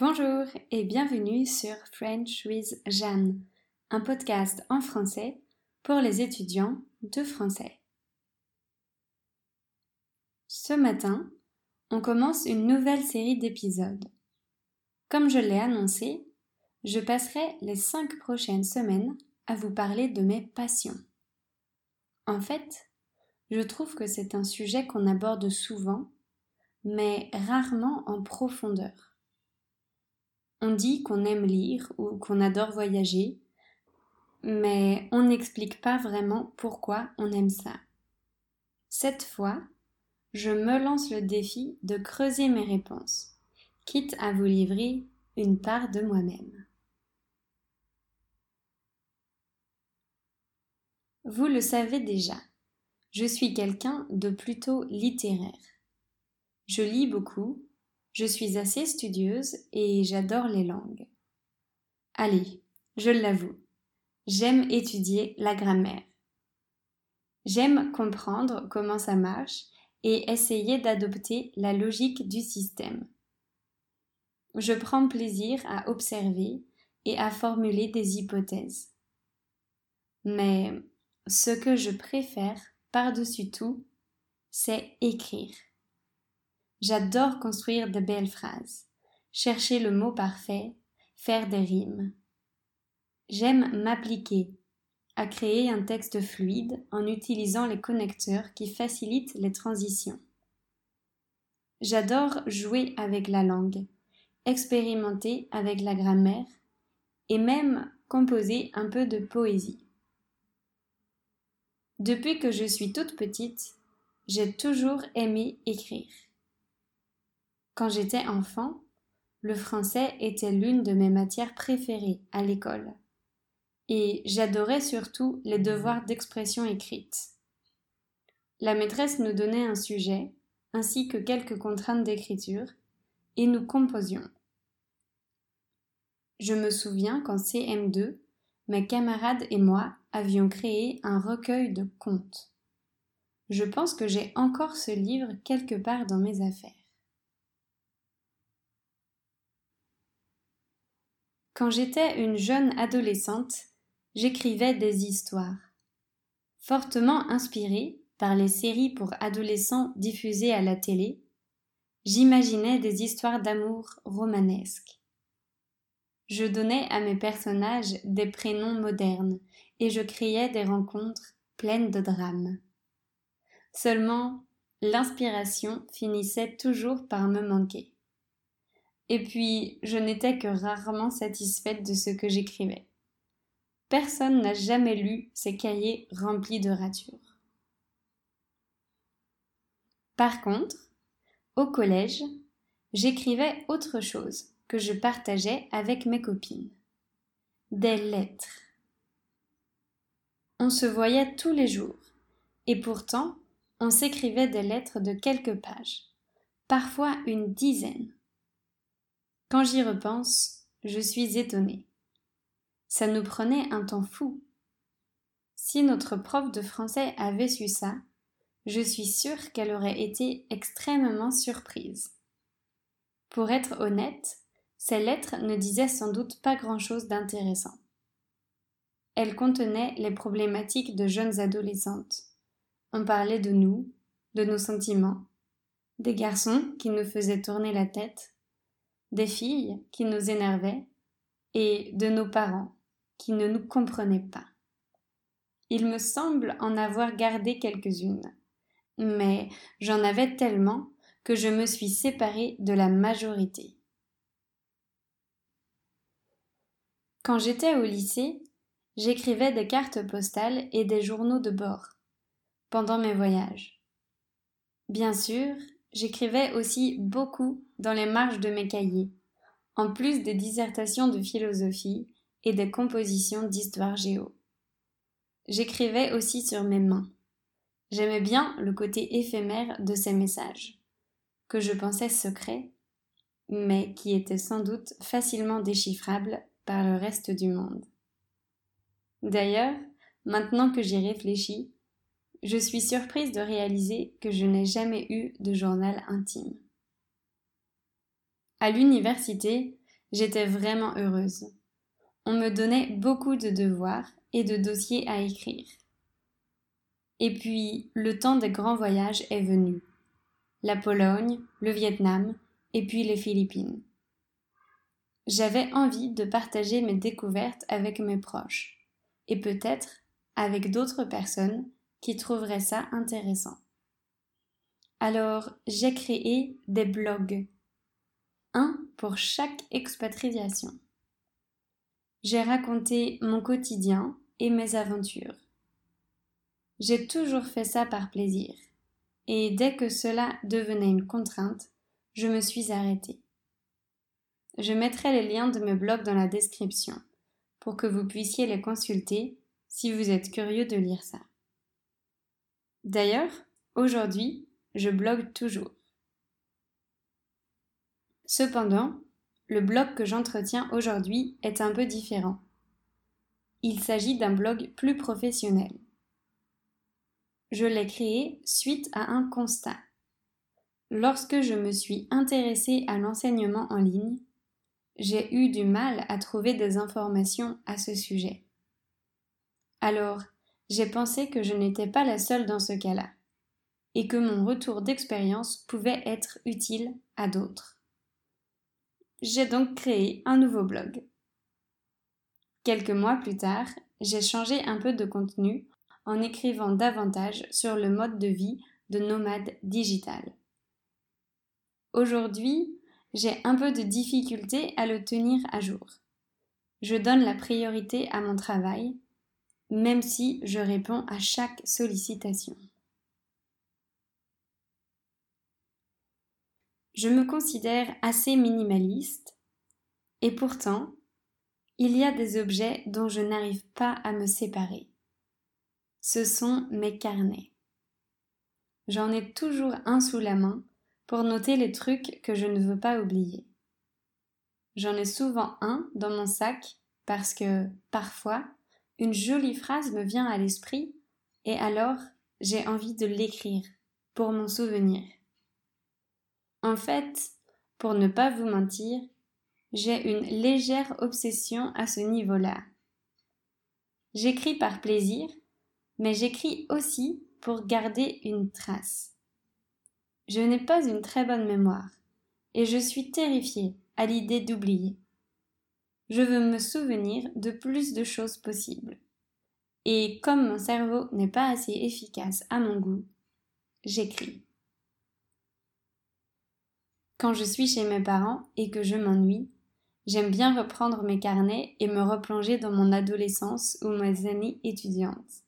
Bonjour et bienvenue sur French with Jeanne, un podcast en français pour les étudiants de français. Ce matin, on commence une nouvelle série d'épisodes. Comme je l'ai annoncé, je passerai les cinq prochaines semaines à vous parler de mes passions. En fait, je trouve que c'est un sujet qu'on aborde souvent, mais rarement en profondeur. On dit qu'on aime lire ou qu'on adore voyager, mais on n'explique pas vraiment pourquoi on aime ça. Cette fois, je me lance le défi de creuser mes réponses, quitte à vous livrer une part de moi-même. Vous le savez déjà, je suis quelqu'un de plutôt littéraire. Je lis beaucoup je suis assez studieuse et j'adore les langues. Allez, je l'avoue, j'aime étudier la grammaire. J'aime comprendre comment ça marche et essayer d'adopter la logique du système. Je prends plaisir à observer et à formuler des hypothèses. Mais ce que je préfère par-dessus tout, c'est écrire. J'adore construire de belles phrases, chercher le mot parfait, faire des rimes. J'aime m'appliquer à créer un texte fluide en utilisant les connecteurs qui facilitent les transitions. J'adore jouer avec la langue, expérimenter avec la grammaire et même composer un peu de poésie. Depuis que je suis toute petite, j'ai toujours aimé écrire. Quand j'étais enfant, le français était l'une de mes matières préférées à l'école. Et j'adorais surtout les devoirs d'expression écrite. La maîtresse nous donnait un sujet, ainsi que quelques contraintes d'écriture, et nous composions. Je me souviens qu'en CM2, mes camarades et moi avions créé un recueil de contes. Je pense que j'ai encore ce livre quelque part dans mes affaires. Quand j'étais une jeune adolescente, j'écrivais des histoires. Fortement inspirée par les séries pour adolescents diffusées à la télé, j'imaginais des histoires d'amour romanesques. Je donnais à mes personnages des prénoms modernes et je créais des rencontres pleines de drames. Seulement, l'inspiration finissait toujours par me manquer. Et puis, je n'étais que rarement satisfaite de ce que j'écrivais. Personne n'a jamais lu ces cahiers remplis de ratures. Par contre, au collège, j'écrivais autre chose que je partageais avec mes copines. Des lettres. On se voyait tous les jours, et pourtant on s'écrivait des lettres de quelques pages, parfois une dizaine. Quand j'y repense, je suis étonnée. Ça nous prenait un temps fou. Si notre prof de français avait su ça, je suis sûre qu'elle aurait été extrêmement surprise. Pour être honnête, ces lettres ne disaient sans doute pas grand-chose d'intéressant. Elles contenaient les problématiques de jeunes adolescentes. On parlait de nous, de nos sentiments, des garçons qui nous faisaient tourner la tête, des filles qui nous énervaient et de nos parents qui ne nous comprenaient pas. Il me semble en avoir gardé quelques-unes, mais j'en avais tellement que je me suis séparée de la majorité. Quand j'étais au lycée, j'écrivais des cartes postales et des journaux de bord pendant mes voyages. Bien sûr, j'écrivais aussi beaucoup dans les marges de mes cahiers, en plus des dissertations de philosophie et des compositions d'histoire géo. J'écrivais aussi sur mes mains. J'aimais bien le côté éphémère de ces messages, que je pensais secrets, mais qui étaient sans doute facilement déchiffrables par le reste du monde. D'ailleurs, maintenant que j'y réfléchis, je suis surprise de réaliser que je n'ai jamais eu de journal intime. À l'université, j'étais vraiment heureuse. On me donnait beaucoup de devoirs et de dossiers à écrire. Et puis, le temps des grands voyages est venu. La Pologne, le Vietnam, et puis les Philippines. J'avais envie de partager mes découvertes avec mes proches, et peut-être avec d'autres personnes qui trouveraient ça intéressant. Alors, j'ai créé des blogs. Un pour chaque expatriation. J'ai raconté mon quotidien et mes aventures. J'ai toujours fait ça par plaisir, et dès que cela devenait une contrainte, je me suis arrêtée. Je mettrai les liens de mes blogs dans la description pour que vous puissiez les consulter si vous êtes curieux de lire ça. D'ailleurs, aujourd'hui, je blogue toujours. Cependant, le blog que j'entretiens aujourd'hui est un peu différent. Il s'agit d'un blog plus professionnel. Je l'ai créé suite à un constat. Lorsque je me suis intéressée à l'enseignement en ligne, j'ai eu du mal à trouver des informations à ce sujet. Alors, j'ai pensé que je n'étais pas la seule dans ce cas-là, et que mon retour d'expérience pouvait être utile à d'autres. J'ai donc créé un nouveau blog. Quelques mois plus tard, j'ai changé un peu de contenu en écrivant davantage sur le mode de vie de nomade digital. Aujourd'hui, j'ai un peu de difficulté à le tenir à jour. Je donne la priorité à mon travail, même si je réponds à chaque sollicitation. Je me considère assez minimaliste et pourtant, il y a des objets dont je n'arrive pas à me séparer. Ce sont mes carnets. J'en ai toujours un sous la main pour noter les trucs que je ne veux pas oublier. J'en ai souvent un dans mon sac parce que, parfois, une jolie phrase me vient à l'esprit et alors j'ai envie de l'écrire pour mon souvenir. En fait, pour ne pas vous mentir, j'ai une légère obsession à ce niveau-là. J'écris par plaisir, mais j'écris aussi pour garder une trace. Je n'ai pas une très bonne mémoire, et je suis terrifiée à l'idée d'oublier. Je veux me souvenir de plus de choses possibles. Et comme mon cerveau n'est pas assez efficace à mon goût, j'écris. Quand je suis chez mes parents et que je m'ennuie, j'aime bien reprendre mes carnets et me replonger dans mon adolescence ou mes années étudiantes.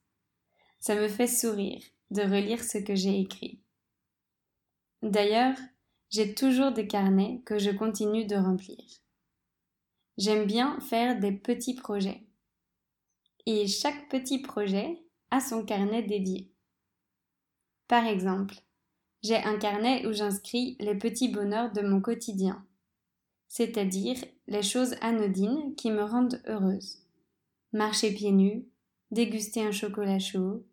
Ça me fait sourire de relire ce que j'ai écrit. D'ailleurs, j'ai toujours des carnets que je continue de remplir. J'aime bien faire des petits projets. Et chaque petit projet a son carnet dédié. Par exemple, j'ai un carnet où j'inscris les petits bonheurs de mon quotidien, c'est-à-dire les choses anodines qui me rendent heureuse. Marcher pieds nus, déguster un chocolat chaud,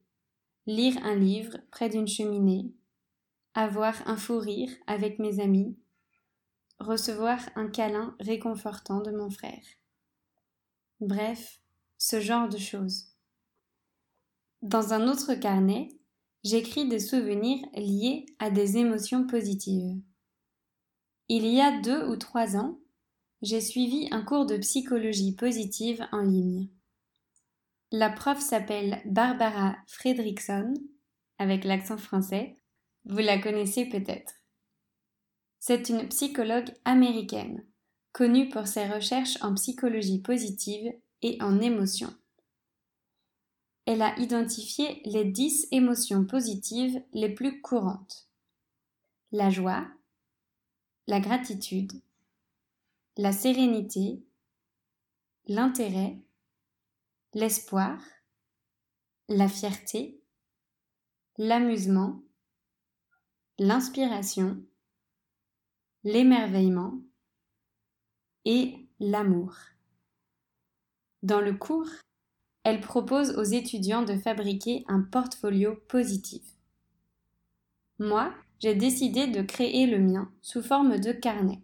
lire un livre près d'une cheminée, avoir un fou rire avec mes amis, recevoir un câlin réconfortant de mon frère. Bref, ce genre de choses. Dans un autre carnet, j'écris des souvenirs liés à des émotions positives. Il y a deux ou trois ans, j'ai suivi un cours de psychologie positive en ligne. La prof s'appelle Barbara Fredrickson, avec l'accent français. Vous la connaissez peut-être. C'est une psychologue américaine, connue pour ses recherches en psychologie positive et en émotions elle a identifié les dix émotions positives les plus courantes. La joie, la gratitude, la sérénité, l'intérêt, l'espoir, la fierté, l'amusement, l'inspiration, l'émerveillement et l'amour. Dans le cours, elle propose aux étudiants de fabriquer un portfolio positif. Moi, j'ai décidé de créer le mien sous forme de carnet.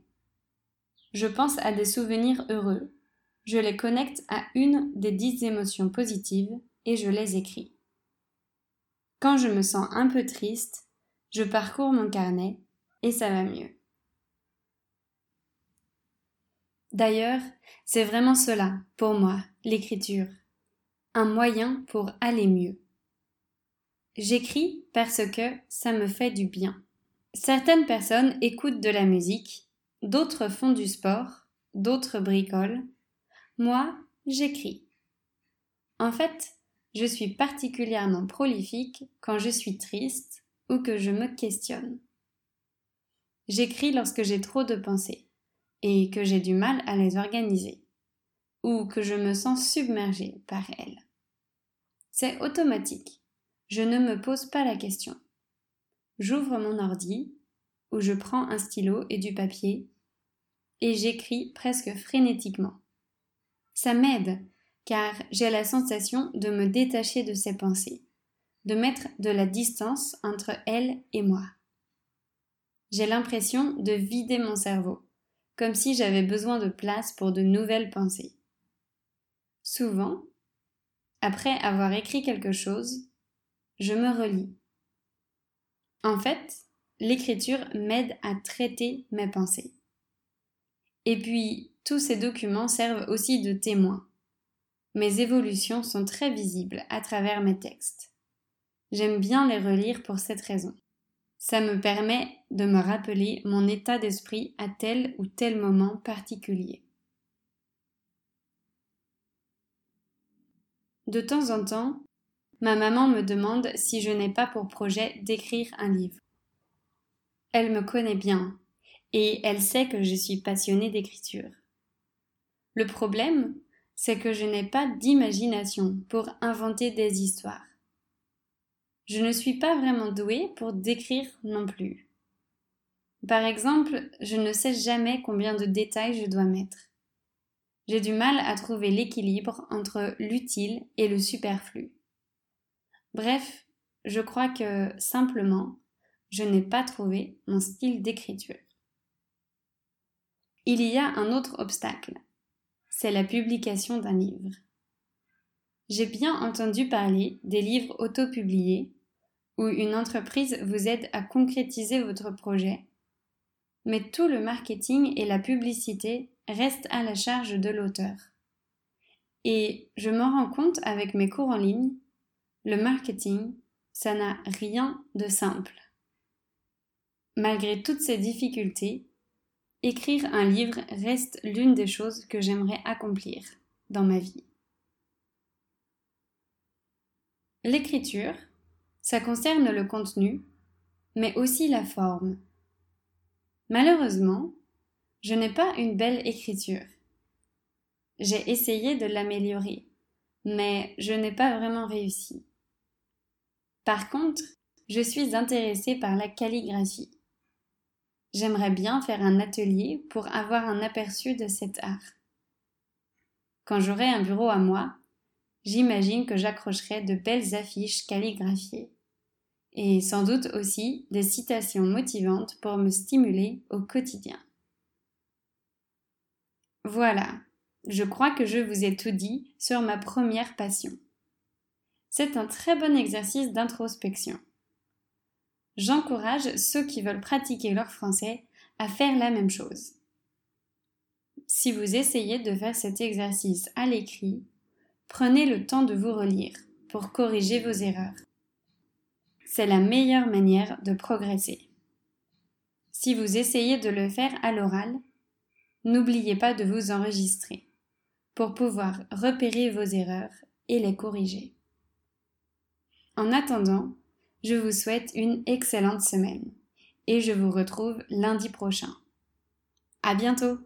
je pense à des souvenirs heureux, je les connecte à une des dix émotions positives et je les écris. Quand je me sens un peu triste, je parcours mon carnet et ça va mieux. D'ailleurs, c'est vraiment cela, pour moi, l'écriture. Un moyen pour aller mieux. J'écris parce que ça me fait du bien. Certaines personnes écoutent de la musique, d'autres font du sport, d'autres bricolent. Moi, j'écris. En fait, je suis particulièrement prolifique quand je suis triste ou que je me questionne. J'écris lorsque j'ai trop de pensées et que j'ai du mal à les organiser, ou que je me sens submergée par elles. C'est automatique. Je ne me pose pas la question. J'ouvre mon ordi, où je prends un stylo et du papier, et j'écris presque frénétiquement. Ça m'aide, car j'ai la sensation de me détacher de ces pensées, de mettre de la distance entre elles et moi. J'ai l'impression de vider mon cerveau, comme si j'avais besoin de place pour de nouvelles pensées. Souvent, après avoir écrit quelque chose, je me relis. En fait, l'écriture m'aide à traiter mes pensées. Et puis, tous ces documents servent aussi de témoins. Mes évolutions sont très visibles à travers mes textes. J'aime bien les relire pour cette raison. Ça me permet de me rappeler mon état d'esprit à tel ou tel moment particulier. De temps en temps, ma maman me demande si je n'ai pas pour projet d'écrire un livre. Elle me connaît bien et elle sait que je suis passionnée d'écriture. Le problème, c'est que je n'ai pas d'imagination pour inventer des histoires. Je ne suis pas vraiment douée pour décrire non plus. Par exemple, je ne sais jamais combien de détails je dois mettre. J'ai du mal à trouver l'équilibre entre l'utile et le superflu. Bref, je crois que simplement, je n'ai pas trouvé mon style d'écriture. Il y a un autre obstacle, c'est la publication d'un livre. J'ai bien entendu parler des livres autopubliés où une entreprise vous aide à concrétiser votre projet, mais tout le marketing et la publicité restent à la charge de l'auteur. Et je me rends compte avec mes cours en ligne, le marketing, ça n'a rien de simple. Malgré toutes ces difficultés, écrire un livre reste l'une des choses que j'aimerais accomplir dans ma vie. L'écriture, ça concerne le contenu, mais aussi la forme. Malheureusement, je n'ai pas une belle écriture. J'ai essayé de l'améliorer, mais je n'ai pas vraiment réussi. Par contre, je suis intéressée par la calligraphie. J'aimerais bien faire un atelier pour avoir un aperçu de cet art. Quand j'aurai un bureau à moi, j'imagine que j'accrocherai de belles affiches calligraphiées et sans doute aussi des citations motivantes pour me stimuler au quotidien. Voilà, je crois que je vous ai tout dit sur ma première passion. C'est un très bon exercice d'introspection. J'encourage ceux qui veulent pratiquer leur français à faire la même chose. Si vous essayez de faire cet exercice à l'écrit, prenez le temps de vous relire pour corriger vos erreurs c'est la meilleure manière de progresser. Si vous essayez de le faire à l'oral, n'oubliez pas de vous enregistrer pour pouvoir repérer vos erreurs et les corriger. En attendant, je vous souhaite une excellente semaine et je vous retrouve lundi prochain. À bientôt!